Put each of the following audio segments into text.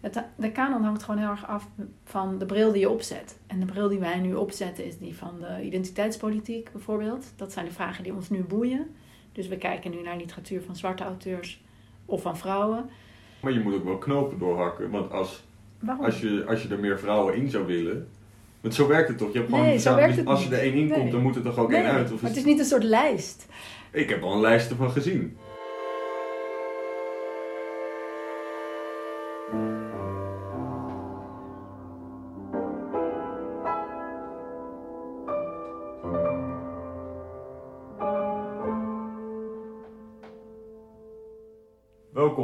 Het, de kanon hangt gewoon heel erg af van de bril die je opzet. En de bril die wij nu opzetten is die van de identiteitspolitiek bijvoorbeeld. Dat zijn de vragen die ons nu boeien. Dus we kijken nu naar literatuur van zwarte auteurs of van vrouwen. Maar je moet ook wel knopen doorhakken. Want als, Waarom? als, je, als je er meer vrouwen in zou willen. Want zo werkt het toch? Je hebt gewoon, Nee, zo werkt het als je er één in komt, Nee. dan moet er toch ook Nee, één uit? Of maar het is niet een soort lijst. Ik heb al een lijst ervan gezien.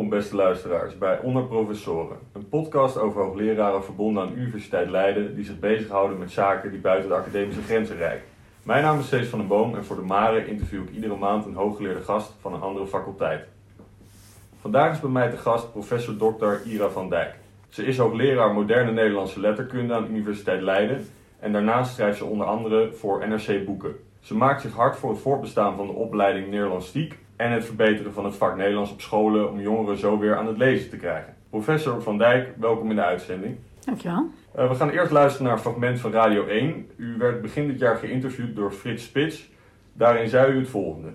Beste luisteraars bij Onder Professoren, een podcast over hoogleraren verbonden aan Universiteit Leiden die zich bezighouden met zaken die buiten de academische grenzen reiken. Mijn naam is Cees van den Boom en voor de Mare interview ik iedere maand een hooggeleerde gast van een andere faculteit. Vandaag is bij mij te gast professor Dr. Ira van Dijk. Ze is hoogleraar moderne Nederlandse letterkunde aan de Universiteit Leiden en daarnaast schrijft ze onder andere voor NRC Boeken. Ze maakt zich hard voor het voortbestaan van de opleiding Nederlandstiek en het verbeteren van het vak Nederlands op scholen om jongeren zo weer aan het lezen te krijgen. Professor Van Dijk, welkom in de uitzending. Dankjewel. Uh, we gaan eerst luisteren naar een fragment van Radio 1. U werd begin dit jaar geïnterviewd door Frits Spits. Daarin zei u het volgende.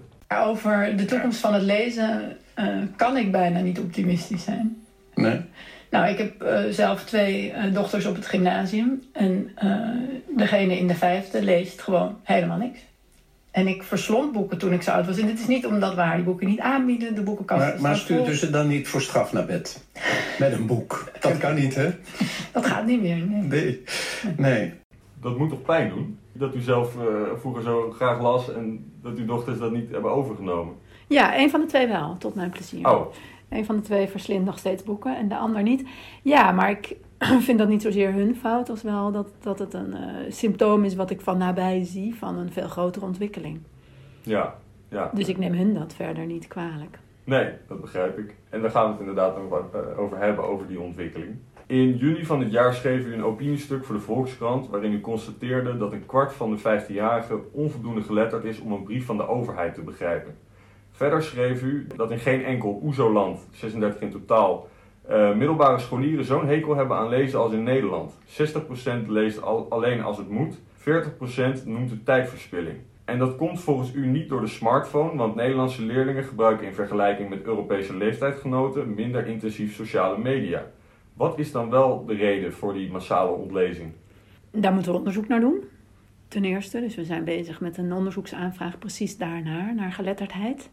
Over de toekomst van het lezen eh, kan ik bijna niet optimistisch zijn. Nee. Nou, ik heb eh, zelf twee eh, dochters op het gymnasium. En eh, degene in de vijfde leest gewoon helemaal niks. En ik verslond boeken toen ik zo oud was. En dit is niet omdat we haar die boeken niet aanbieden. De boekenkast Maar, maar stuurt u ze dan niet voor straf naar bed? Met een boek. Dat kan niet, hè? Dat gaat niet meer, nee. Nee. Nee. Dat moet toch pijn doen? Dat u zelf uh, vroeger zo graag las en dat uw dochters dat niet hebben overgenomen? Ja, een van de twee wel, tot mijn plezier. Oh. Een van de twee verslindt nog steeds boeken en de ander niet. Ja, maar ik vind dat niet zozeer hun fout, als wel dat, dat het een uh, symptoom is wat ik van nabij zie van een veel grotere ontwikkeling. Ja, ja. Dus ik neem hun dat verder niet kwalijk. Nee, dat begrijp ik. En daar gaan we het inderdaad nog over hebben, over die ontwikkeling. In juni van dit jaar schreef u een opiniestuk voor de Volkskrant waarin u constateerde dat een kwart van de 15-jarigen onvoldoende geletterd is om een brief van de overheid te begrijpen. Verder schreef u dat in geen enkel OESO-land, 36 in totaal, uh, middelbare scholieren zo'n hekel hebben aan lezen als in Nederland. 60% leest al, alleen als het moet, 40% noemt het tijdverspilling. En dat komt volgens u niet door de smartphone, want Nederlandse leerlingen gebruiken in vergelijking met Europese leeftijdsgenoten minder intensief sociale media. Wat is dan wel de reden voor die massale ontlezing? Daar moeten we onderzoek naar doen. Ten eerste, dus we zijn bezig met een onderzoeksaanvraag precies daarnaar, naar geletterdheid.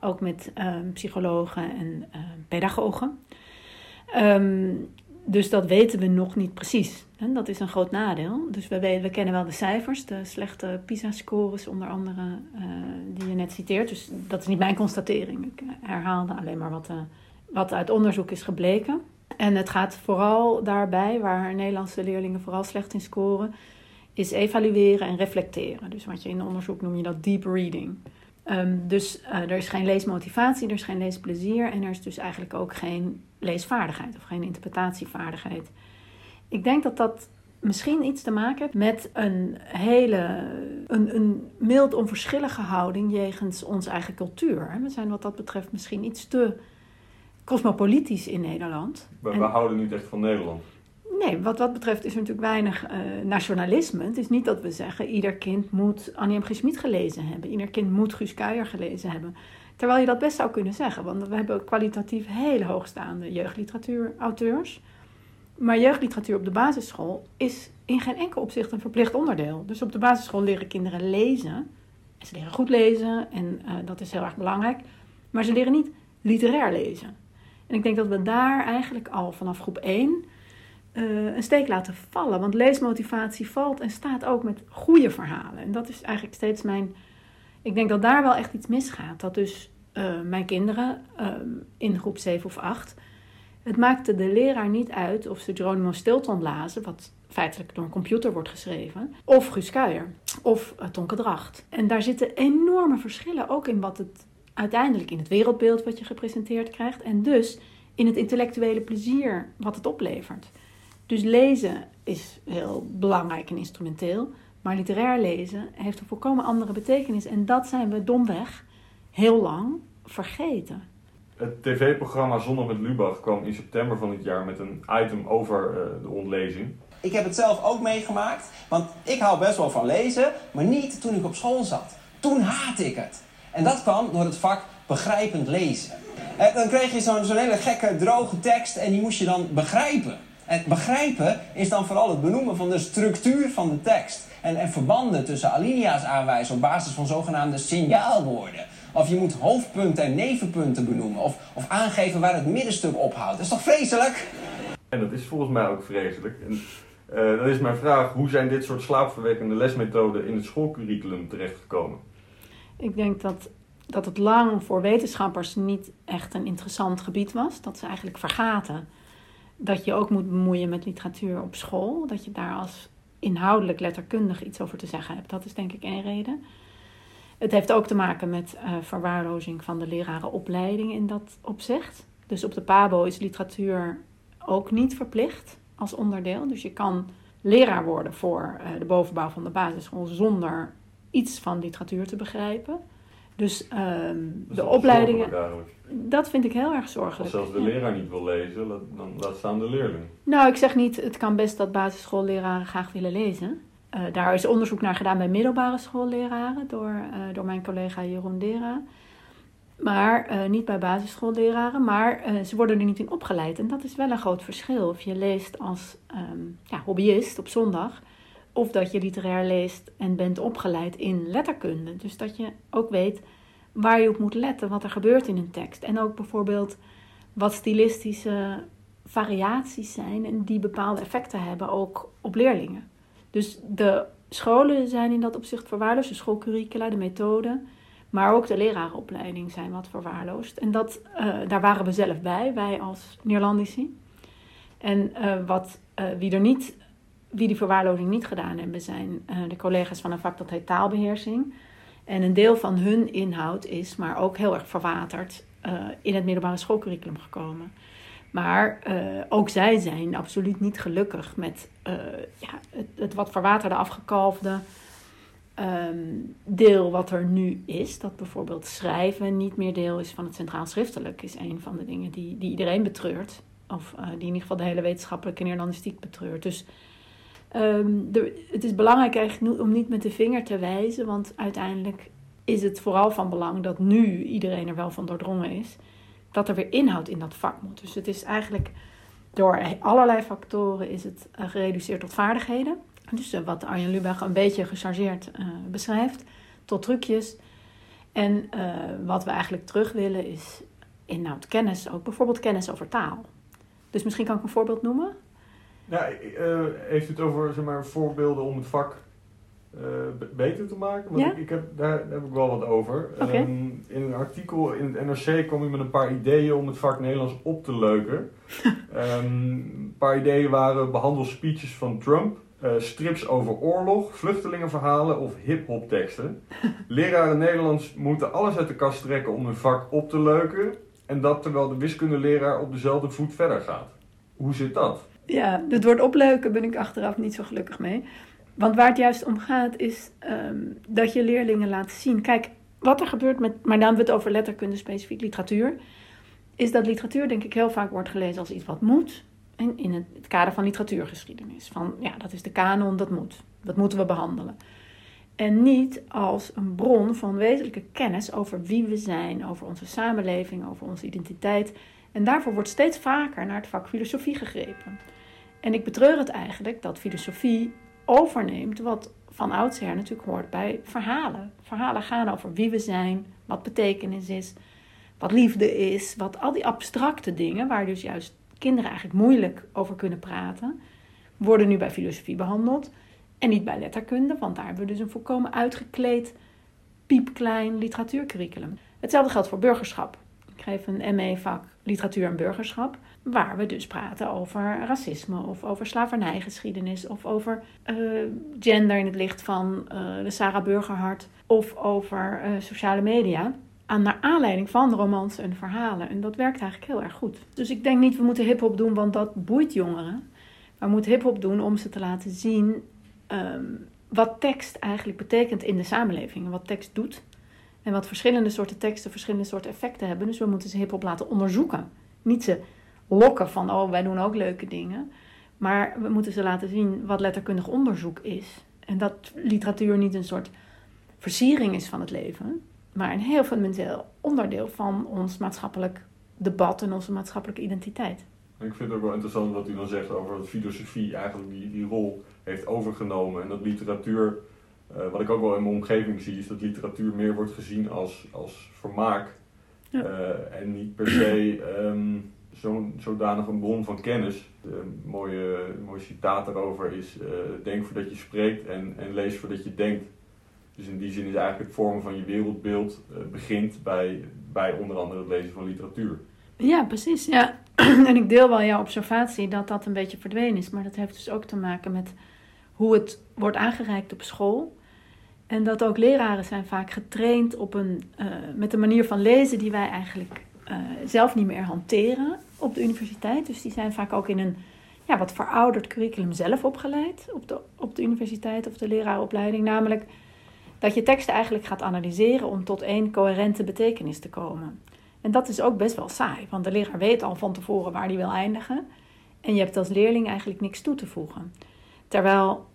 Ook met uh, psychologen en uh, pedagogen. Um, dus dat weten we nog niet precies. En dat is een groot nadeel. Dus we, we kennen wel de cijfers, de slechte PISA-scores onder andere, uh, die je net citeert. Dus dat is niet mijn constatering. Ik herhaalde alleen maar wat, uh, wat uit onderzoek is gebleken. En het gaat vooral daarbij, waar Nederlandse leerlingen vooral slecht in scoren, is evalueren en reflecteren. Dus wat je in onderzoek noem je dat deep reading. Um, dus uh, er is geen leesmotivatie, er is geen leesplezier en er is dus eigenlijk ook geen leesvaardigheid of geen interpretatievaardigheid. Ik denk dat dat misschien iets te maken heeft met een hele, een, een mild onverschillige houding jegens onze eigen cultuur. We zijn wat dat betreft misschien iets te cosmopolitisch in Nederland. We, we houden niet echt van Nederland. Nee, wat dat betreft is er natuurlijk weinig uh, nationalisme. Het is niet dat we zeggen, ieder kind moet Annie M. Gelezen hebben. Ieder kind moet Guus Kuijer gelezen hebben. Terwijl je dat best zou kunnen zeggen. Want we hebben kwalitatief hele hoogstaande jeugdliteratuurauteurs. Maar jeugdliteratuur op de basisschool is in geen enkel opzicht een verplicht onderdeel. Dus op de basisschool leren kinderen lezen. En ze leren goed lezen en uh, dat is heel erg belangrijk. Maar ze leren niet literair lezen. En ik denk dat we daar eigenlijk al vanaf groep 1 uh, een steek laten vallen. Want leesmotivatie valt en staat ook met goede verhalen. En dat is eigenlijk steeds mijn. Ik denk dat daar wel echt iets misgaat. Dat dus uh, mijn kinderen uh, in groep 7 of 8. Het maakte de leraar niet uit of ze Geronimo Stilton lazen, wat feitelijk door een computer wordt geschreven, of Guus of Tonke Dracht. En daar zitten enorme verschillen ook in wat het uiteindelijk in het wereldbeeld wat je gepresenteerd krijgt. En dus in het intellectuele plezier wat het oplevert. Dus lezen is heel belangrijk en instrumenteel. Maar literair lezen heeft een volkomen andere betekenis. En dat zijn we domweg heel lang vergeten. Het tv-programma Zondag met Lubach kwam in september van dit jaar met een item over uh, de ontlezing. Ik heb het zelf ook meegemaakt, want ik hou best wel van lezen, maar niet toen ik op school zat. Toen haatte ik het. En dat kwam door het vak begrijpend lezen. En dan kreeg je zo'n zo'n hele gekke, droge tekst en die moest je dan begrijpen. En begrijpen is dan vooral het benoemen van de structuur van de tekst. En, en verbanden tussen alinea's aanwijzen op basis van zogenaamde signaalwoorden. Of je moet hoofdpunten en nevenpunten benoemen. Of, of aangeven waar het middenstuk ophoudt. Dat is toch vreselijk? En dat is volgens mij ook vreselijk. En, uh, dan is mijn vraag, hoe zijn dit soort slaapverwekkende lesmethoden in het schoolcurriculum terechtgekomen? Ik denk dat, dat het lang voor wetenschappers niet echt een interessant gebied was. Dat ze eigenlijk vergaten dat je ook moet bemoeien met literatuur op school. Dat je daar als inhoudelijk letterkundig iets over te zeggen hebt. Dat is denk ik één reden. Het heeft ook te maken met uh, verwaarlozing van de lerarenopleiding in dat opzicht. Dus op de PABO is literatuur ook niet verplicht als onderdeel. Dus je kan leraar worden voor uh, de bovenbouw van de basisschool zonder iets van literatuur te begrijpen. Dus um, de opleidingen. Dat vind ik heel erg zorgelijk. Als zelfs de leraar niet wil lezen, dan laat staan de leerling. Nou, ik zeg niet, het kan best dat basisschoolleraren graag willen lezen. Uh, daar is onderzoek naar gedaan bij middelbare schoolleraren door, uh, door mijn collega Jeroen Dera. Maar uh, niet bij basisschoolleraren, maar ze worden er niet in opgeleid. En dat is wel een groot verschil. Of je leest als um, ja, hobbyist op zondag, of dat je literair leest en bent opgeleid in letterkunde. Dus dat je ook weet waar je op moet letten, wat er gebeurt in een tekst. En ook bijvoorbeeld wat stilistische variaties zijn en die bepaalde effecten hebben ook op leerlingen. Dus de scholen zijn in dat opzicht verwaarloosd, de schoolcurricula, de methode, maar ook de lerarenopleiding zijn wat verwaarloosd. En dat, uh, daar waren we zelf bij, wij als Neerlandici. En uh, wat, uh, wie er niet, wie die verwaarlozing niet gedaan hebben, zijn de collega's van een vak dat heet taalbeheersing. En een deel van hun inhoud is, maar ook heel erg verwaterd, in het middelbare schoolcurriculum gekomen. Maar uh, ook zij zijn absoluut niet gelukkig met ja, het, het, wat verwaterde, afgekalfde um, deel wat er nu is. Dat bijvoorbeeld schrijven niet meer deel is van het centraal schriftelijk, is een van de dingen die, die iedereen betreurt. Of die in ieder geval de hele wetenschappelijke Nederlandistiek betreurt. Dus um, de, het is belangrijk eigenlijk om niet met de vinger te wijzen, want uiteindelijk is het vooral van belang dat nu iedereen er wel van doordrongen is dat er weer inhoud in dat vak moet. Dus het is eigenlijk door allerlei factoren is het eh, gereduceerd tot vaardigheden. Dus uh, wat Arjen Lubach een beetje gechargeerd uh, beschrijft, tot trucjes. En uh, wat we eigenlijk terug willen is inhoud, kennis, ook bijvoorbeeld kennis over taal. Dus misschien kan ik een voorbeeld noemen. Ja, heeft u het over zeg maar, voorbeelden om het vak uh, beter te maken. Want ja? ik, ik, heb, daar, daar, heb ik wel wat over. Okay. Um, in een artikel in het NRC kwam u met een paar ideeën om het vak Nederlands op te leuken. um, een paar ideeën waren behandel speeches van Trump. Uh, strips over oorlog, vluchtelingenverhalen of hip-hop teksten. Leraren Nederlands moeten alles uit de kast trekken om hun vak op te leuken. En dat terwijl de wiskundeleraar op dezelfde voet verder gaat. Hoe zit dat? Ja, het woord opleuken ben ik achteraf niet zo gelukkig mee. Want waar het juist om gaat is um, dat je leerlingen laat zien. Kijk, wat er gebeurt met, maar dan hebben we het over letterkunde, specifiek literatuur. Is dat literatuur denk ik heel vaak wordt gelezen als iets wat moet. En in het, het kader van literatuurgeschiedenis. Van ja, dat is de kanon, dat moet. Dat moeten we behandelen. En niet als een bron van wezenlijke kennis over wie we zijn, over onze samenleving, over onze identiteit. En daarvoor wordt steeds vaker naar het vak filosofie gegrepen. En ik betreur het eigenlijk dat filosofie overneemt wat van oudsher natuurlijk hoort bij verhalen. Verhalen gaan over wie we zijn, wat betekenis is, wat liefde is, wat al die abstracte dingen, waar dus juist kinderen eigenlijk moeilijk over kunnen praten, worden nu bij filosofie behandeld en niet bij letterkunde, want daar hebben we dus een volkomen uitgekleed, piepklein literatuurcurriculum. Hetzelfde geldt voor burgerschap. Geef een ME-vak literatuur en burgerschap, waar we dus praten over racisme of over slavernijgeschiedenis of over uh, gender in het licht van uh, de Sarah Burgerhart of over uh, sociale media. Aan naar aanleiding van romans en verhalen. En dat werkt eigenlijk heel erg goed. Dus ik denk niet we moeten hip-hop doen, want dat boeit jongeren. Maar we moeten hip-hop doen om ze te laten zien um, wat tekst eigenlijk betekent in de samenleving en wat tekst doet. En wat verschillende soorten teksten verschillende soorten effecten hebben. Dus we moeten ze hip-hop laten onderzoeken. Niet ze lokken van, oh, wij doen ook leuke dingen. Maar we moeten ze laten zien wat letterkundig onderzoek is. En dat literatuur niet een soort versiering is van het leven, maar een heel fundamenteel onderdeel van ons maatschappelijk debat en onze maatschappelijke identiteit. Ik vind het ook wel interessant wat u dan zegt over dat filosofie eigenlijk die, die rol heeft overgenomen. En dat literatuur, uh, wat ik ook wel in mijn omgeving zie, is dat literatuur meer wordt gezien als, als vermaak. Ja. Uh, en niet per se um, zo, zodanig een bron van kennis. Een mooie, mooie citaat daarover is: uh, denk voordat je spreekt en, en lees voordat je denkt. Dus in die zin is eigenlijk het vormen van je wereldbeeld begint bij, bij onder andere het lezen van literatuur. Ja, precies. Ja. en ik deel wel jouw observatie dat dat een beetje verdwenen is. Maar dat heeft dus ook te maken met hoe het wordt aangereikt op school. En dat ook leraren zijn vaak getraind op een, uh, met een manier van lezen die wij eigenlijk uh, zelf niet meer hanteren op de universiteit. Dus die zijn vaak ook in een ja, wat verouderd curriculum zelf opgeleid op de, op de universiteit of de leraaropleiding. Namelijk dat je teksten eigenlijk gaat analyseren om tot één coherente betekenis te komen. En dat is ook best wel saai, want de leraar weet al van tevoren waar hij wil eindigen. En je hebt als leerling eigenlijk niks toe te voegen. Terwijl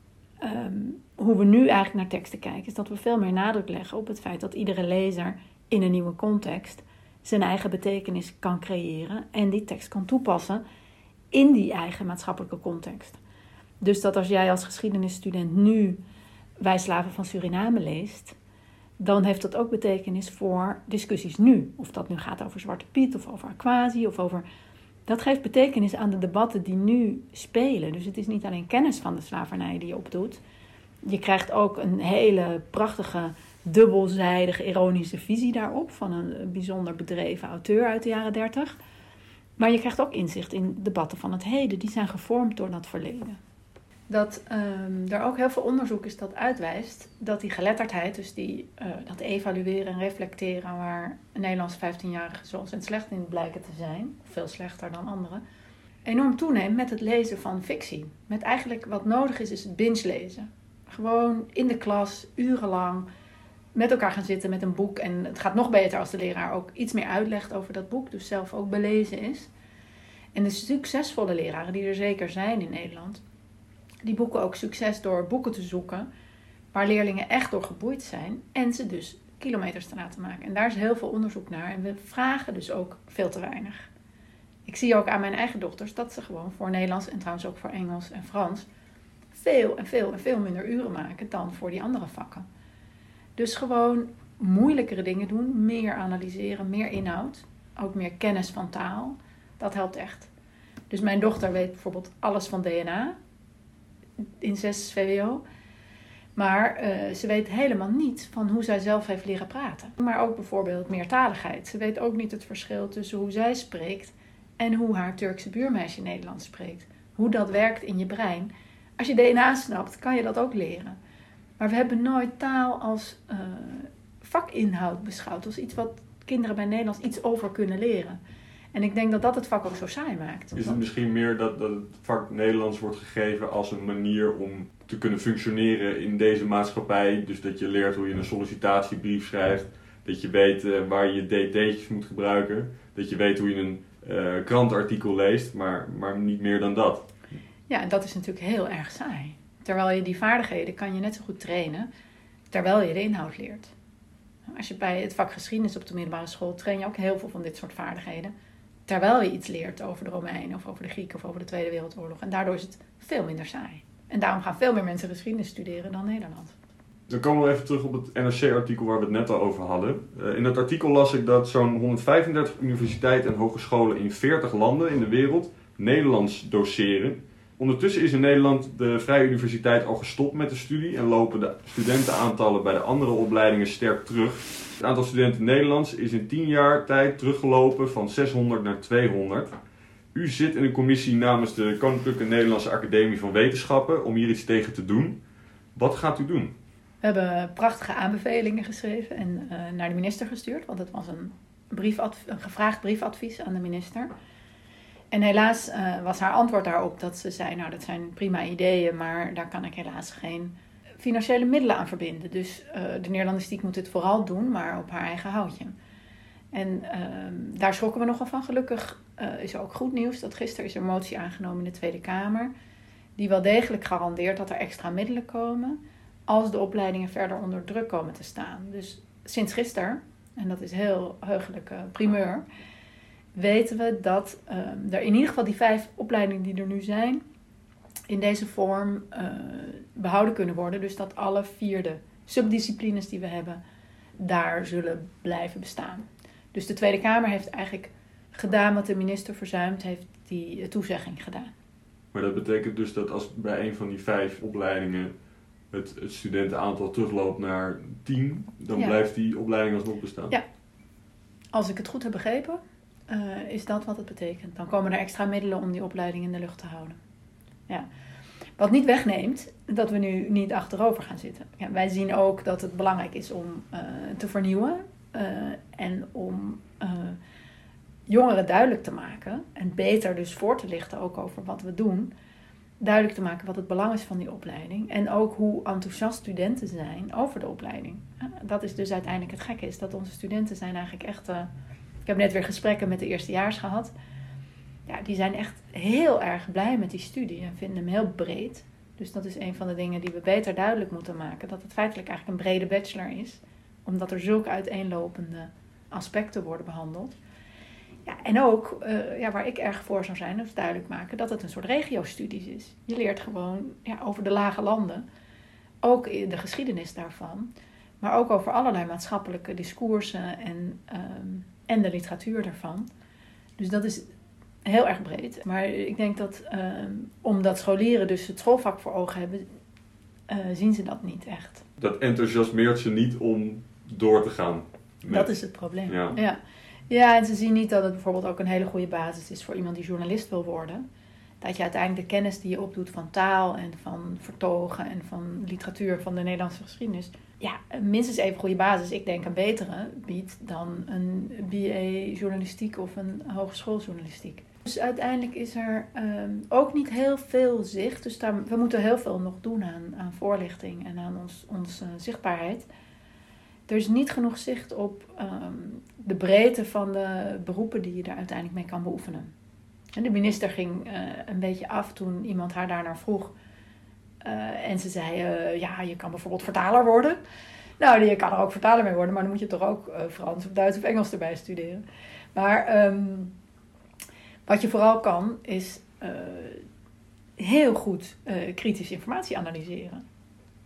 um, hoe we nu eigenlijk naar teksten kijken, is dat we veel meer nadruk leggen op het feit dat iedere lezer in een nieuwe context zijn eigen betekenis kan creëren en die tekst kan toepassen in die eigen maatschappelijke context. Dus dat als jij als geschiedenisstudent nu Wij Slaven van Suriname leest, dan heeft dat ook betekenis voor discussies nu. Of dat nu gaat over Zwarte Piet of over Aquasi of over. Dat geeft betekenis aan de debatten die nu spelen. Dus het is niet alleen kennis van de slavernij die je opdoet. Je krijgt ook een hele prachtige, dubbelzijdige, ironische visie daarop van een bijzonder bedreven auteur uit de jaren 30. Maar je krijgt ook inzicht in debatten van het heden, die zijn gevormd door dat verleden dat um, er ook heel veel onderzoek is dat uitwijst dat die geletterdheid, dus die, uh, dat evalueren en reflecteren, waar Nederlandse 15-jarigen zo ontzettend slecht in blijken te zijn, veel slechter dan anderen, enorm toeneemt met het lezen van fictie. Met eigenlijk wat nodig is, is het binge lezen. Gewoon in de klas, urenlang, met elkaar gaan zitten met een boek. En het gaat nog beter als de leraar ook iets meer uitlegt over dat boek, dus zelf ook belezen is. En de succesvolle leraren, die er zeker zijn in Nederland, die boeken ook succes door boeken te zoeken waar leerlingen echt door geboeid zijn en ze dus kilometers te laten maken. En daar is heel veel onderzoek naar en we vragen dus ook veel te weinig. Ik zie ook aan mijn eigen dochters dat ze gewoon voor Nederlands en trouwens ook voor Engels en Frans veel en veel en veel minder uren maken dan voor die andere vakken. Dus gewoon moeilijkere dingen doen, meer analyseren, meer inhoud, ook meer kennis van taal. Dat helpt echt. Dus mijn dochter weet bijvoorbeeld alles van DNA in 6 VWO. Maar uh, ze weet helemaal niet van hoe zij zelf heeft leren praten. Maar ook bijvoorbeeld meertaligheid. Ze weet ook niet het verschil tussen hoe zij spreekt en hoe haar Turkse buurmeisje Nederlands spreekt. Hoe dat werkt in je brein. Als je DNA snapt, kan je dat ook leren. Maar we hebben nooit taal als uh, vakinhoud beschouwd. Als iets wat kinderen bij Nederlands iets over kunnen leren. En ik denk dat dat het vak ook zo saai maakt. Is het misschien meer dat, dat het vak Nederlands wordt gegeven als een manier om te kunnen functioneren in deze maatschappij? Dus dat je leert hoe je een sollicitatiebrief schrijft, dat je weet uh, waar je DT'tjes moet gebruiken, dat je weet hoe je een uh, krantartikel leest, maar, maar niet meer dan dat. Ja, en dat is natuurlijk heel erg saai. Terwijl je die vaardigheden kan je net zo goed trainen, terwijl je de inhoud leert. Als je bij het vak geschiedenis op de middelbare school train je ook heel veel van dit soort vaardigheden terwijl je iets leert over de Romeinen of over de Grieken of over de Tweede Wereldoorlog. En daardoor is het veel minder saai. En daarom gaan veel meer mensen geschiedenis studeren dan Nederland. Dan komen we even terug op het NRC-artikel waar we het net al over hadden. Uh, in dat artikel las ik dat zo'n 135 universiteiten en hogescholen in 40 landen in de wereld Nederlands doseren. Ondertussen is in Nederland de Vrije Universiteit al gestopt met de studie en lopen de studentenaantallen bij de andere opleidingen sterk terug. Het aantal studenten Nederlands is in 10 jaar tijd teruggelopen van 600 naar 200. U zit in een commissie namens de Koninklijke Nederlandse Academie van Wetenschappen om hier iets tegen te doen. Wat gaat u doen? We hebben prachtige aanbevelingen geschreven en uh, naar de minister gestuurd, want het was een, een gevraagd briefadvies aan de minister. En helaas uh, was haar antwoord daarop dat ze zei: Nou, dat zijn prima ideeën, maar daar kan ik helaas geen financiële middelen aan verbinden. Dus uh, de Nederlandistiek moet dit vooral doen, maar op haar eigen houtje. En ehm, daar schrokken we nogal van. Gelukkig uh, is er ook goed nieuws dat gisteren is er een motie aangenomen in de Tweede Kamer. Die wel degelijk garandeert dat er extra middelen komen als de opleidingen verder onder druk komen te staan. Dus sinds gisteren, en dat is heel heugelijke primeur, weten we dat uh, er in ieder geval die vijf opleidingen die er nu zijn, in deze vorm uh, behouden kunnen worden. Dus dat alle vierde subdisciplines die we hebben, daar zullen blijven bestaan. Dus de Tweede Kamer heeft eigenlijk gedaan wat de minister verzuimd heeft, die toezegging gedaan. Maar dat betekent dus dat als bij een van die vijf opleidingen het, het studentenaantal terugloopt naar tien, dan blijft die opleiding alsnog bestaan? Ja. Als ik het goed heb begrepen, uh, is dat wat het betekent. Dan komen er extra middelen om die opleiding in de lucht te houden. Ja. Wat niet wegneemt dat we nu niet achterover gaan zitten. Ja, wij zien ook dat het belangrijk is om uh, te vernieuwen uh, en om jongeren duidelijk te maken en beter dus voor te lichten ook over wat we doen. Duidelijk te maken wat het belang is van die opleiding en ook hoe enthousiast studenten zijn over de opleiding. Dat is dus uiteindelijk het gekke, is dat onze studenten zijn eigenlijk echt ik heb net weer gesprekken met de eerstejaars gehad. Ja, die zijn echt heel erg blij met die studie en vinden hem heel breed. Dus dat is een van de dingen die we beter duidelijk moeten maken. Dat het feitelijk eigenlijk een brede bachelor is. Omdat er zulke uiteenlopende aspecten worden behandeld. Ja, en ook, uh, ja, waar ik erg voor zou zijn, is duidelijk maken dat het een soort regio-studies is. Je leert gewoon ja, over de lage landen, ook de geschiedenis daarvan, maar ook over allerlei maatschappelijke discoursen en um, en de literatuur daarvan. Dus dat is heel erg breed. Maar ik denk dat uh, omdat scholieren dus het schoolvak voor ogen hebben, uh, zien ze dat niet echt. Dat enthousiasmeert ze niet om door te gaan. Met... Dat is het probleem. Ja. ja. Ja. en ze zien niet dat het bijvoorbeeld ook een hele goede basis is voor iemand die journalist wil worden. Dat je uiteindelijk de kennis die je opdoet van taal en van vertogen en van literatuur van de Nederlandse geschiedenis, ja, minstens even goede basis, ik denk een betere, biedt dan een BA journalistiek of een hogeschooljournalistiek. Dus uiteindelijk is er um, ook niet heel veel zicht. Dus daar, we moeten heel veel nog doen aan, aan voorlichting en aan ons, onze zichtbaarheid. Er is niet genoeg zicht op um, de breedte van de beroepen die je daar uiteindelijk mee kan beoefenen. En de minister ging uh, een beetje af toen iemand haar daarnaar vroeg uh, en ze zei, uh, ja, je kan bijvoorbeeld vertaler worden. Nou, je kan er ook vertaler mee worden, maar dan moet je toch ook Frans of Duits of Engels erbij studeren. Maar um, wat je vooral kan, is heel goed kritische informatie analyseren.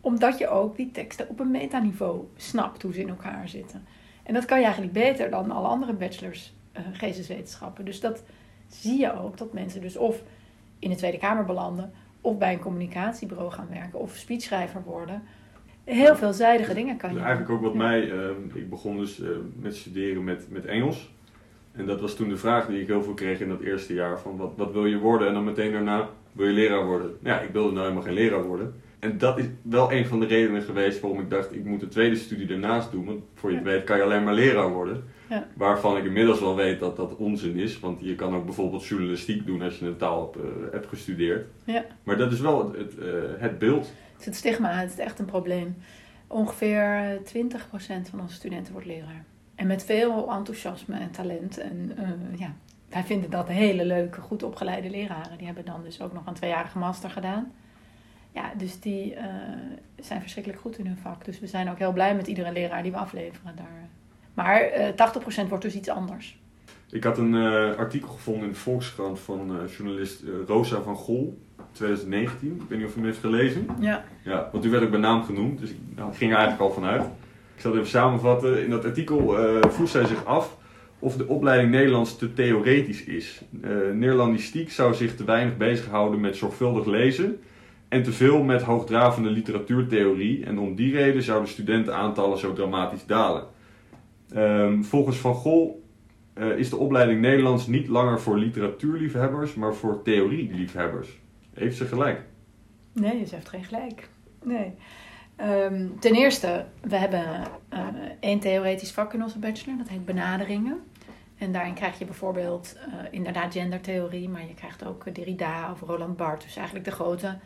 Omdat je ook die teksten op een metaniveau snapt hoe ze in elkaar zitten. En dat kan je eigenlijk beter dan alle andere bachelors geesteswetenschappen. Dus dat zie je ook, dat mensen dus of in de Tweede Kamer belanden of bij een communicatiebureau gaan werken of speechschrijver worden. Heel veelzijdige dingen kan je. Dus eigenlijk ook wat mij, uh, ik begon dus uh, met studeren met, met Engels. En dat was toen de vraag die ik heel veel kreeg in dat eerste jaar: van wat, wat wil je worden? En dan meteen daarna wil je leraar worden. Nou ja, ik wilde nou helemaal geen leraar worden. En dat is wel een van de redenen geweest waarom ik dacht: ik moet de tweede studie ernaast doen. Want voor je het weet kan je alleen maar leraar worden. Ja. Waarvan ik inmiddels wel weet dat dat onzin is. Want je kan ook bijvoorbeeld journalistiek doen als je een taal hebt, uh, hebt gestudeerd. Ja. Maar dat is wel het, het, het beeld. Het is het stigma, het is echt een probleem. Ongeveer 20% van onze studenten wordt leraar. En met veel enthousiasme en talent. En uh, ja, wij vinden dat hele leuke, goed opgeleide leraren. Die hebben dan dus ook nog een tweejarige master gedaan. Ja, dus die zijn verschrikkelijk goed in hun vak. Dus we zijn ook heel blij met iedere leraar die we afleveren daar. Maar uh, eh, 80% wordt dus iets anders. Ik had een uh, artikel gevonden in de Volkskrant van uh, journalist Rosa van Gol, 2019. Ik weet niet of u hem heeft gelezen. Ja. ja want u werd ook bij naam genoemd, dus ik nou, ging er eigenlijk al vanuit. Ik zal het even samenvatten. In dat artikel vroeg zij zich af of de opleiding Nederlands te theoretisch is. Nederlandistiek zou zich te weinig bezighouden met zorgvuldig lezen en te veel met hoogdravende literatuurtheorie. En om die reden zouden studentenaantallen zo dramatisch dalen. Um, volgens Van Gol uh, is de opleiding Nederlands niet langer voor literatuurliefhebbers, maar voor theorieliefhebbers. Heeft ze gelijk? Nee, ze heeft geen gelijk. Nee. Um, ten eerste, we hebben uh, één theoretisch vak in onze bachelor, dat heet benaderingen. En daarin krijg je bijvoorbeeld uh, inderdaad gendertheorie, maar je krijgt ook Derrida of Roland Barthes. Dus eigenlijk de grote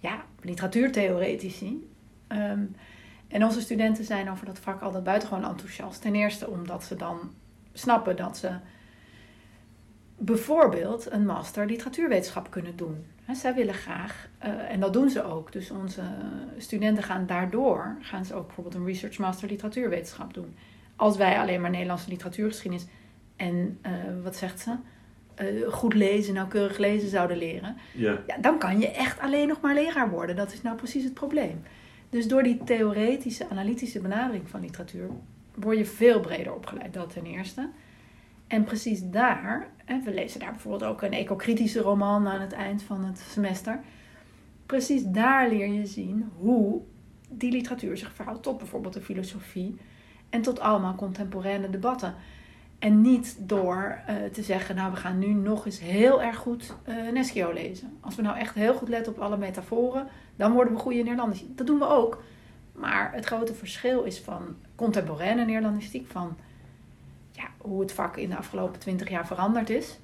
ja, literatuurtheoretici Ehm, en onze studenten zijn over dat vak altijd buitengewoon enthousiast. Ten eerste omdat ze dan snappen dat ze bijvoorbeeld een master literatuurwetenschap kunnen doen. Zij willen graag, eh, en dat doen ze ook. Dus onze studenten gaan daardoor, gaan ze ook bijvoorbeeld een research master literatuurwetenschap doen. Als wij alleen maar Nederlandse literatuurgeschiedenis en, eh, wat zegt ze, uh, goed lezen, nauwkeurig lezen zouden leren. Ja. Ja, dan kan je echt alleen nog maar leraar worden. Dat is nou precies het probleem. Dus door die theoretische, analytische benadering van literatuur word je veel breder opgeleid, dat ten eerste. En precies daar, we lezen daar bijvoorbeeld ook een ecokritische roman aan het eind van het semester. Precies daar leer je zien hoe die literatuur zich verhoudt tot bijvoorbeeld de filosofie en tot allemaal contemporaine debatten. En niet door uh, te zeggen, nou we gaan nu nog eens heel erg goed uh, Neschio lezen. Als we nou echt heel goed letten op alle metaforen, dan worden we goede Nederlanders. Dat doen we ook. Maar het grote verschil is van contemporaine Nederlandistiek, van ja, hoe het vak in de afgelopen twintig jaar veranderd is,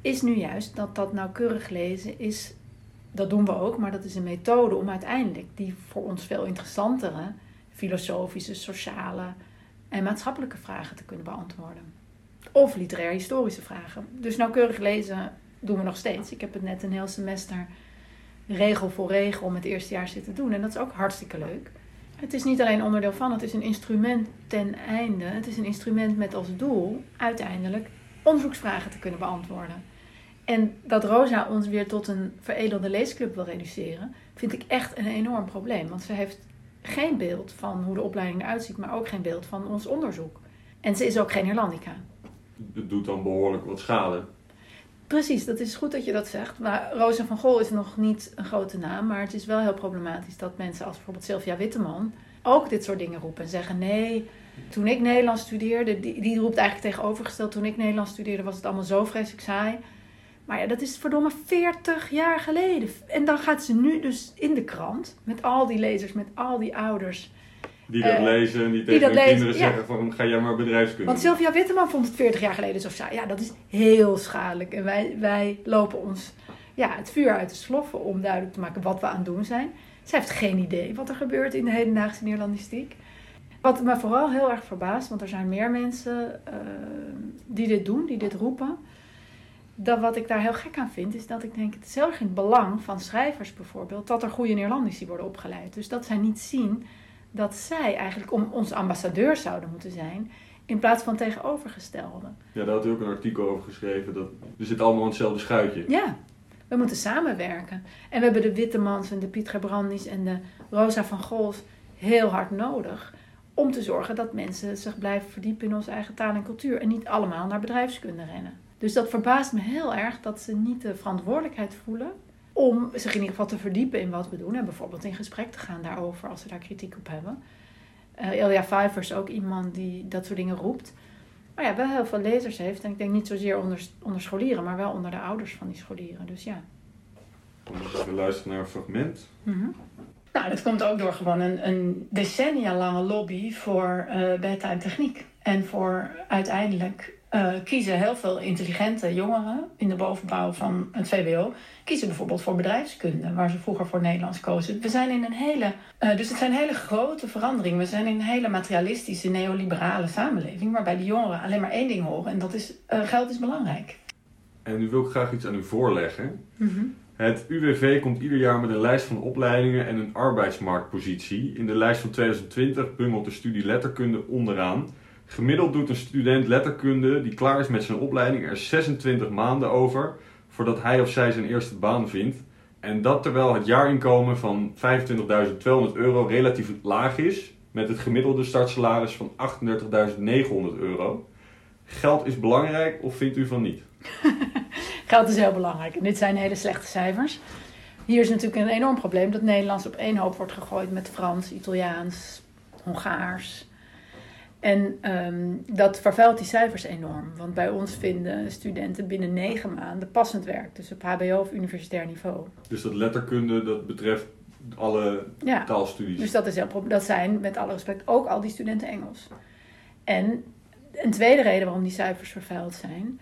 is nu juist dat dat nauwkeurig lezen is, dat doen we ook, maar dat is een methode om uiteindelijk die voor ons veel interessantere filosofische, sociale en maatschappelijke vragen te kunnen beantwoorden. Of literair-historische vragen. Dus nauwkeurig lezen doen we nog steeds. Ik heb het net een heel semester regel voor regel met eerstejaars zitten doen. En dat is ook hartstikke leuk. Het is niet alleen onderdeel van, het is een instrument ten einde. Het is een instrument met als doel uiteindelijk onderzoeksvragen te kunnen beantwoorden. En dat Rosa ons weer tot een veredelde leesclub wil reduceren, vind ik echt een enorm probleem. Want ze heeft geen beeld van hoe de opleiding eruit ziet, maar ook geen beeld van ons onderzoek. En ze is ook geen Irlandica. Het doet dan behoorlijk wat schade. Precies, dat is goed dat je dat zegt. Maar Rosa van Gol is nog niet een grote naam, maar het is wel heel problematisch dat mensen als bijvoorbeeld Sylvia Witteman ook dit soort dingen roepen en zeggen: nee, toen ik Nederlands studeerde, die, die roept eigenlijk tegenovergesteld, toen ik Nederlands studeerde was het allemaal zo vreselijk saai. Maar ja, dat is verdomme 40 jaar geleden. En dan gaat ze nu dus in de krant met al die lezers, met al die ouders. Die dat Uh, lezen en die die tegen hun lezen, kinderen ja. zeggen van ga jij maar bedrijfskunde Want. Sylvia Witteman vond het 40 jaar geleden zo saai. Ja, dat is heel schadelijk. En wij, wij lopen ons ja, het vuur uit de sloffen om duidelijk te maken wat we aan het doen zijn. Zij heeft geen idee wat er gebeurt in de hedendaagse Nederlandistiek. Wat me vooral heel erg verbaast, want er zijn meer mensen eh, die dit doen, die dit roepen. Dat wat ik daar heel gek aan vind, is dat ik denk, het is heel erg in het belang van schrijvers bijvoorbeeld, dat er goede Nederlandici worden opgeleid. Dus dat zij niet zien dat zij eigenlijk om onze ambassadeur zouden moeten zijn, in plaats van tegenovergestelde. Ja, daar had hij ook een artikel over geschreven. Dat, we zitten allemaal in hetzelfde schuitje. Ja, we moeten samenwerken. En we hebben de Wittemans en de Piet Gebrandis en de Rosa van Gols heel hard nodig. Om te zorgen dat mensen zich blijven verdiepen in onze eigen taal en cultuur. En niet allemaal naar bedrijfskunde rennen. Dus dat verbaast me heel erg dat ze niet de verantwoordelijkheid voelen. Om zich in ieder geval te verdiepen in wat we doen. En bijvoorbeeld in gesprek te gaan daarover als ze daar kritiek op hebben. Uh, Ilja Vijver is ook iemand die dat soort dingen roept. Maar ja, wel heel veel lezers heeft. En ik denk niet zozeer onder, onder scholieren, maar wel onder de ouders van die scholieren. Dus ja. We luisteren naar een fragment. Mm Nou, dat komt ook door gewoon een, een decennia lange lobby voor uh, bedtime techniek. En voor uiteindelijk uh, kiezen heel veel intelligente jongeren in de bovenbouw van het VWO. Kiezen bijvoorbeeld voor bedrijfskunde, waar ze vroeger voor Nederlands kozen. We zijn in een hele. Uh, dus het zijn hele grote veranderingen. We zijn in een hele materialistische, neoliberale samenleving. Waarbij die jongeren alleen maar één ding horen. En dat is: uh, geld is belangrijk. En nu wil ik graag iets aan u voorleggen. Mm -hmm. Het UWV komt ieder jaar met een lijst van opleidingen en een arbeidsmarktpositie. In de lijst van 2020 bungelt de studie letterkunde onderaan. Gemiddeld doet een student letterkunde die klaar is met zijn opleiding er 26 maanden over voordat hij of zij zijn eerste baan vindt. En dat terwijl het jaarinkomen van 25.200 euro relatief laag is, met het gemiddelde startsalaris van 38.900 euro. Geld is belangrijk of vindt u van niet? Geld is heel belangrijk dit zijn hele slechte cijfers. Hier is natuurlijk een enorm probleem dat Nederlands op één hoop wordt gegooid met Frans, Italiaans, Hongaars. En um, dat vervuilt die cijfers enorm. Want bij ons vinden studenten binnen negen maanden passend werk. Dus op hbo of universitair niveau. Dus dat letterkunde, dat betreft alle ja. taalstudies? Dus dat, is heel, dat zijn, met alle respect, ook al die studenten Engels. En een tweede reden waarom die cijfers vervuild zijn...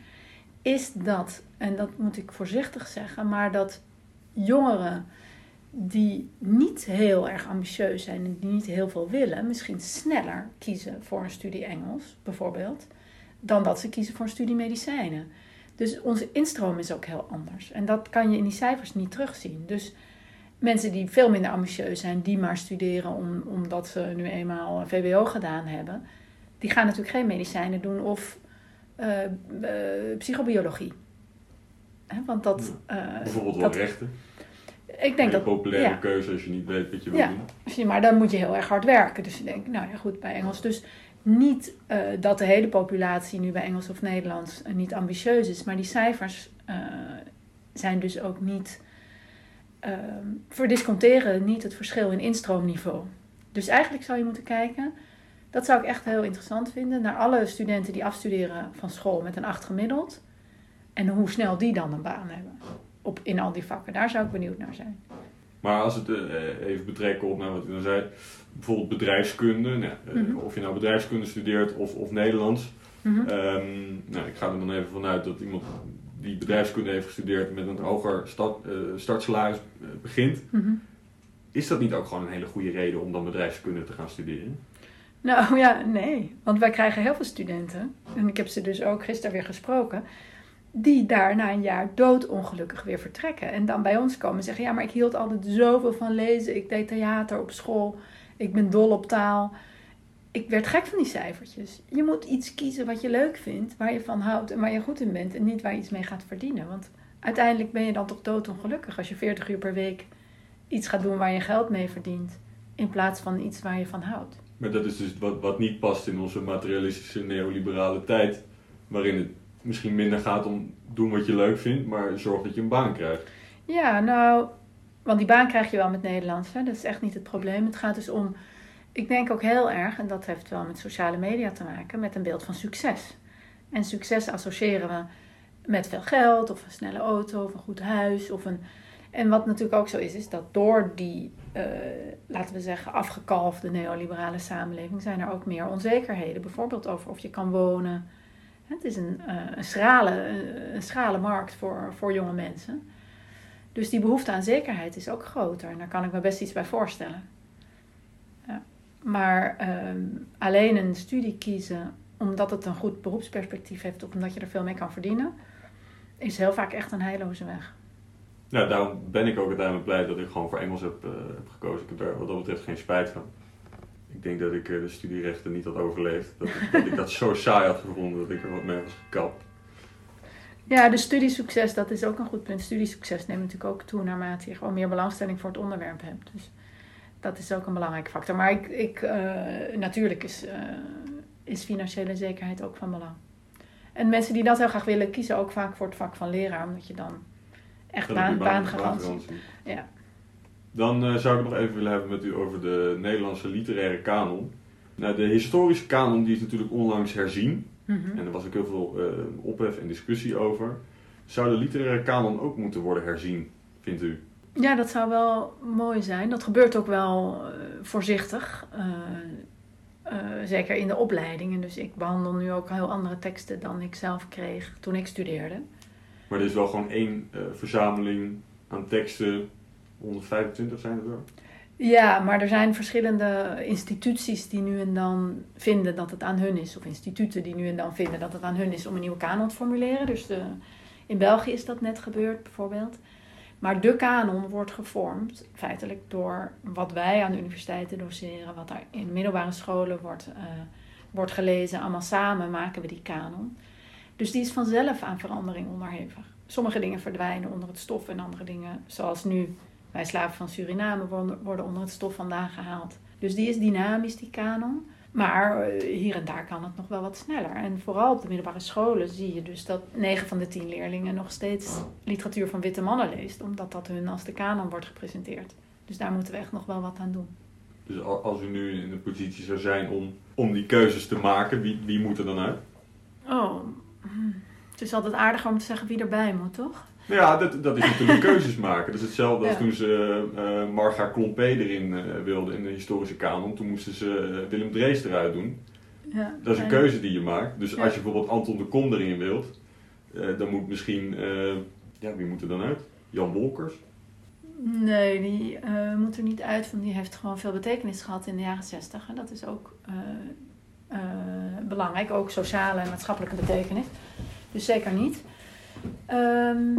is dat, en dat moet ik voorzichtig zeggen... maar dat jongeren die niet heel erg ambitieus zijn en die niet heel veel willen, misschien sneller kiezen voor een studie Engels, bijvoorbeeld, dan dat ze kiezen voor een studie medicijnen. Dus onze instroom is ook heel anders. En dat kan je in die cijfers niet terugzien. Dus mensen die veel minder ambitieus zijn, die maar studeren om, omdat ze nu eenmaal VWO gedaan hebben, die gaan natuurlijk geen medicijnen doen of uh, uh, psychobiologie. Want dat. Uh, Bijvoorbeeld dat, wel rechten. Ik denk Een dat. populaire ja. keuze als je niet weet wat je wil Ja, doen. je- maar dan moet je heel erg hard werken. Dus ik denk, nou ja, goed, bij Engels. Dus niet eh, dat de hele populatie nu bij Engels of Nederlands eh, niet ambitieus is, maar die cijfers eh, zijn dus ook niet. eh, verdisconteren niet het verschil in instroomniveau. Dus eigenlijk zou je moeten kijken, dat zou ik echt heel interessant vinden, naar alle studenten die afstuderen van school met een 8 gemiddeld. En hoe snel die dan een baan hebben op, in al die vakken. Daar zou ik benieuwd naar zijn. Maar als het eh, even betrekken op naar wat u dan zei, bijvoorbeeld bedrijfskunde, nou, eh, Mhm. of je nou bedrijfskunde studeert of, of Nederlands. Mhm. Ehm, nou, ik ga er dan even vanuit dat iemand die bedrijfskunde heeft gestudeerd met een hoger start, eh, startsalaris begint. Mhm. Is dat niet ook gewoon een hele goede reden om dan bedrijfskunde te gaan studeren? Nou ja, nee. Want wij krijgen heel veel studenten, en ik heb ze dus ook gisteren weer gesproken, die daar na een jaar doodongelukkig weer vertrekken. En dan bij ons komen en zeggen, ja, maar ik hield altijd zoveel van lezen. Ik deed theater op school. Ik ben dol op taal. Ik werd gek van die cijfertjes. Je moet iets kiezen wat je leuk vindt, waar je van houdt en waar je goed in bent. En niet waar je iets mee gaat verdienen. Want uiteindelijk ben je dan toch doodongelukkig als je 40 uur per week iets gaat doen waar je geld mee verdient. In plaats van iets waar je van houdt. Maar dat is dus wat, wat niet past in onze materialistische neoliberale tijd, waarin het misschien minder gaat om doen wat je leuk vindt, maar zorg dat je een baan krijgt. Ja, nou, want die baan krijg je wel met Nederlands. Hè? Dat is echt niet het probleem. Het gaat dus om, ik denk ook heel erg, en dat heeft wel met sociale media te maken, met een beeld van succes. En succes associëren we met veel geld, of een snelle auto, of een goed huis. Of een... En wat natuurlijk ook zo is, is dat door die, eh, laten we zeggen, afgekalfde neoliberale samenleving zijn er ook meer onzekerheden. Bijvoorbeeld over of je kan wonen. Het is een, eh, een, schrale, een schrale markt voor, voor jonge mensen. Dus die behoefte aan zekerheid is ook groter. En daar kan ik me best iets bij voorstellen. Ja. Maar ehm, alleen een studie kiezen omdat het een goed beroepsperspectief heeft of omdat je er veel mee kan verdienen, is heel vaak echt een heilloze weg. Nou, daarom ben ik ook uiteindelijk blij dat ik gewoon voor Engels heb, eh, heb gekozen. Ik heb daar wat dat betreft geen spijt van. Ik denk dat ik eh, de studierechten niet had overleefd. Dat, ik- dat ik dat zo saai had gevonden dat ik er wat mee was gekapt. Ja, de studiesucces, dat is ook een goed punt. Studiesucces neemt natuurlijk ook toe naarmate je gewoon meer belangstelling voor het onderwerp hebt. Dus dat is ook een belangrijke factor. Maar ik, ik, eh, natuurlijk is, eh, is financiële zekerheid ook van belang. En mensen die dat heel graag willen, kiezen ook vaak voor het vak van leraar, omdat je dan echt baan, baangarantie. Ja. Dan eh, zou ik nog even willen hebben met u over de Nederlandse literaire kanon. Nou, de historische kanon die is natuurlijk onlangs herzien. Mhm. En er was ook heel veel eh, ophef en discussie over. Zou de literaire kanon ook moeten worden herzien, vindt u? Ja, dat zou wel mooi zijn. Dat gebeurt ook wel eh, voorzichtig. zeker in de opleidingen. Dus ik behandel nu ook heel andere teksten dan ik zelf kreeg toen ik studeerde. Maar er is wel gewoon één verzameling aan teksten. 125 zijn er. Ja, maar er zijn verschillende instituties die nu en dan vinden dat het aan hun is. Of instituten die nu en dan vinden dat het aan hun is om een nieuwe kanon te formuleren. Dus de, in België is dat net gebeurd bijvoorbeeld. Maar de kanon wordt gevormd feitelijk door wat wij aan de universiteiten doseren. Wat er in middelbare scholen wordt, eh, wordt gelezen. Allemaal samen maken we die kanon. Dus die is vanzelf aan verandering onderhevig. Sommige dingen verdwijnen onder het stof en andere dingen, zoals nu wij slaven van Suriname worden, onder het stof vandaan gehaald. Dus die is dynamisch, die kanon. Maar eh, hier en daar kan het nog wel wat sneller. En vooral op de middelbare scholen zie je dus dat 9 van de 10 leerlingen nog steeds literatuur van witte mannen leest, omdat dat hun als de kanon wordt gepresenteerd. Dus daar moeten we echt nog wel wat aan doen. Dus al- als u nu in de positie zou zijn om, om die keuzes te maken, wie, wie moet er dan uit? Oh, hm. het is altijd aardiger om te zeggen wie erbij moet, toch? Nou ja, dat, dat is natuurlijk keuzes maken. Dat is hetzelfde als toen ze eh Marga Klompé erin eh, wilden in de historische kanon. Toen moesten ze eh, Willem Drees eruit doen. Ja, Dat is een en- keuze die je maakt. Dus als je bijvoorbeeld Anton de Kom erin wilt, dan moet misschien... ja, wie moet er dan uit? Jan Wolkers? Nee, die moet er niet uit, want die heeft gewoon veel betekenis gehad in de jaren zestig. En dat is ook belangrijk, ook sociale en maatschappelijke betekenis. Dus zeker niet. Ehm,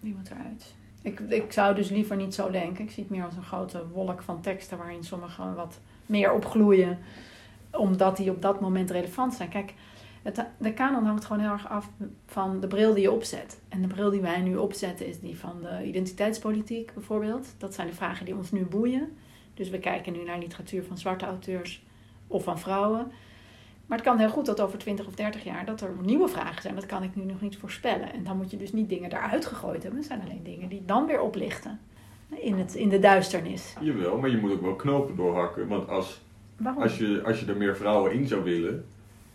wie moet eruit? Ik, ik zou dus liever niet zo denken. Ik zie het meer als een grote wolk van teksten waarin sommige wat meer opgloeien, omdat die op dat moment relevant zijn. Kijk, het, de kanon hangt gewoon heel erg af van de bril die je opzet. En de bril die wij nu opzetten is die van de identiteitspolitiek bijvoorbeeld. Dat zijn de vragen die ons nu boeien. Dus we kijken nu naar literatuur van zwarte auteurs of van vrouwen. Maar het kan heel goed dat over 20 of 30 jaar dat er nieuwe vragen zijn. Dat kan ik nu nog niet voorspellen. En dan moet je dus niet dingen eruit gegooid hebben. Het zijn alleen dingen die dan weer oplichten in, het, in de duisternis. Jawel, maar je moet ook wel knopen doorhakken. Want als, Waarom? als, je, als je er meer vrouwen in zou willen...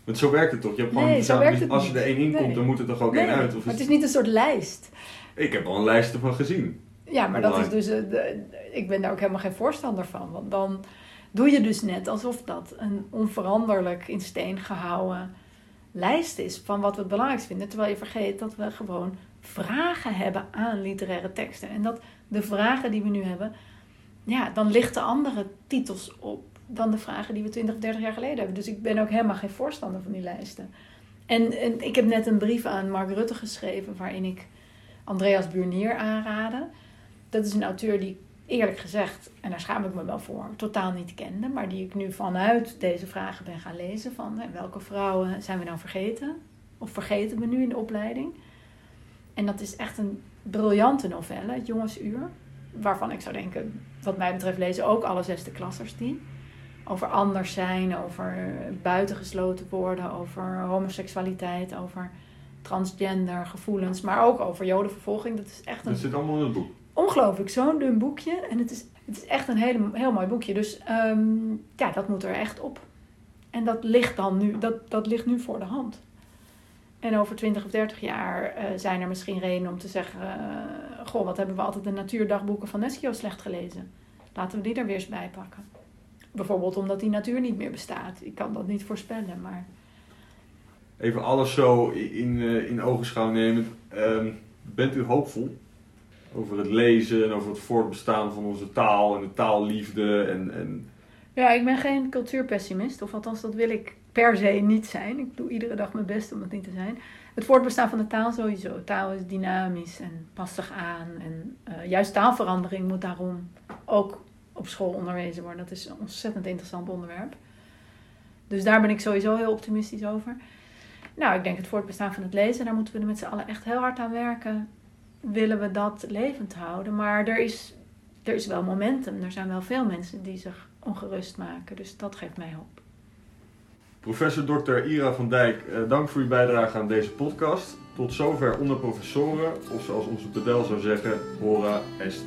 Want zo werkt het toch? Je hebt gewoon, Nee, zo ja, werkt het als er niet. één in komt, Nee. dan moet er toch ook Nee, één uit? Of maar het is niet een soort lijst. Ik heb al een lijst ervan gezien. Ja, maar dat is dus. eh, de- ik ben daar ook helemaal geen voorstander van. Want dan doe je dus net alsof dat een onveranderlijk in steen gehouden lijst is van wat we het belangrijkst vinden. Terwijl je vergeet dat we gewoon vragen hebben aan literaire teksten. En dat de vragen die we nu hebben, ja, dan lichten andere titels op dan de vragen die we 20 of 30 jaar geleden hebben. Dus ik ben ook helemaal geen voorstander van die lijsten. En, ik heb net een brief aan Mark Rutte geschreven waarin ik Andreas Burnier aanraden. Dat is een auteur die eerlijk gezegd, en daar schaam ik me wel voor, totaal niet kende. Maar die ik nu vanuit deze vragen ben gaan lezen. Van hè, welke vrouwen zijn we nou vergeten? Of vergeten we nu in de opleiding? En dat is echt een briljante novelle, Het Jongensuur. Waarvan ik zou denken, wat mij betreft lezen ook alle zesde klassers die. Over anders zijn, over buitengesloten worden, over homoseksualiteit, over transgender gevoelens, maar ook over jodenvervolging. Dat is echt een Dat zit allemaal in het boek. Ongelooflijk zo'n dun boekje. En het is, het is echt een hele, heel mooi boekje. Dus ehm, ja, dat moet er echt op. En dat ligt dan nu, dat, dat ligt nu voor de hand. En over 20 of 30 jaar eh, zijn er misschien redenen om te zeggen: eh, Goh, wat hebben we altijd de natuurdagboeken van Neschio slecht gelezen? Laten we die er weer eens bij pakken. Bijvoorbeeld omdat die natuur niet meer bestaat. Ik kan dat niet voorspellen, maar Even alles zo in, eh, in ogenschouw nemen. Ehm, bent u hoopvol over het lezen en over het voortbestaan van onze taal en de taalliefde? En, en Ja, ik ben geen cultuurpessimist, of althans dat wil ik per se niet zijn. Ik doe iedere dag mijn best om het niet te zijn. Het voortbestaan van de taal sowieso. Taal is dynamisch en past zich aan. En eh, juist taalverandering moet daarom ook op school onderwezen worden. Dat is een ontzettend interessant onderwerp. Dus daar ben ik sowieso heel optimistisch over. Nou, ik denk het voortbestaan van het lezen, daar moeten we met z'n allen echt heel hard aan werken. Willen we dat levend houden? Maar er is, er is wel momentum. Er zijn wel veel mensen die zich ongerust maken. Dus dat geeft mij hoop. Professor Dr. Ira van Dijk, eh, dank voor uw bijdrage aan deze podcast. Tot zover onder professoren, of zoals onze pedel zou zeggen, hora est.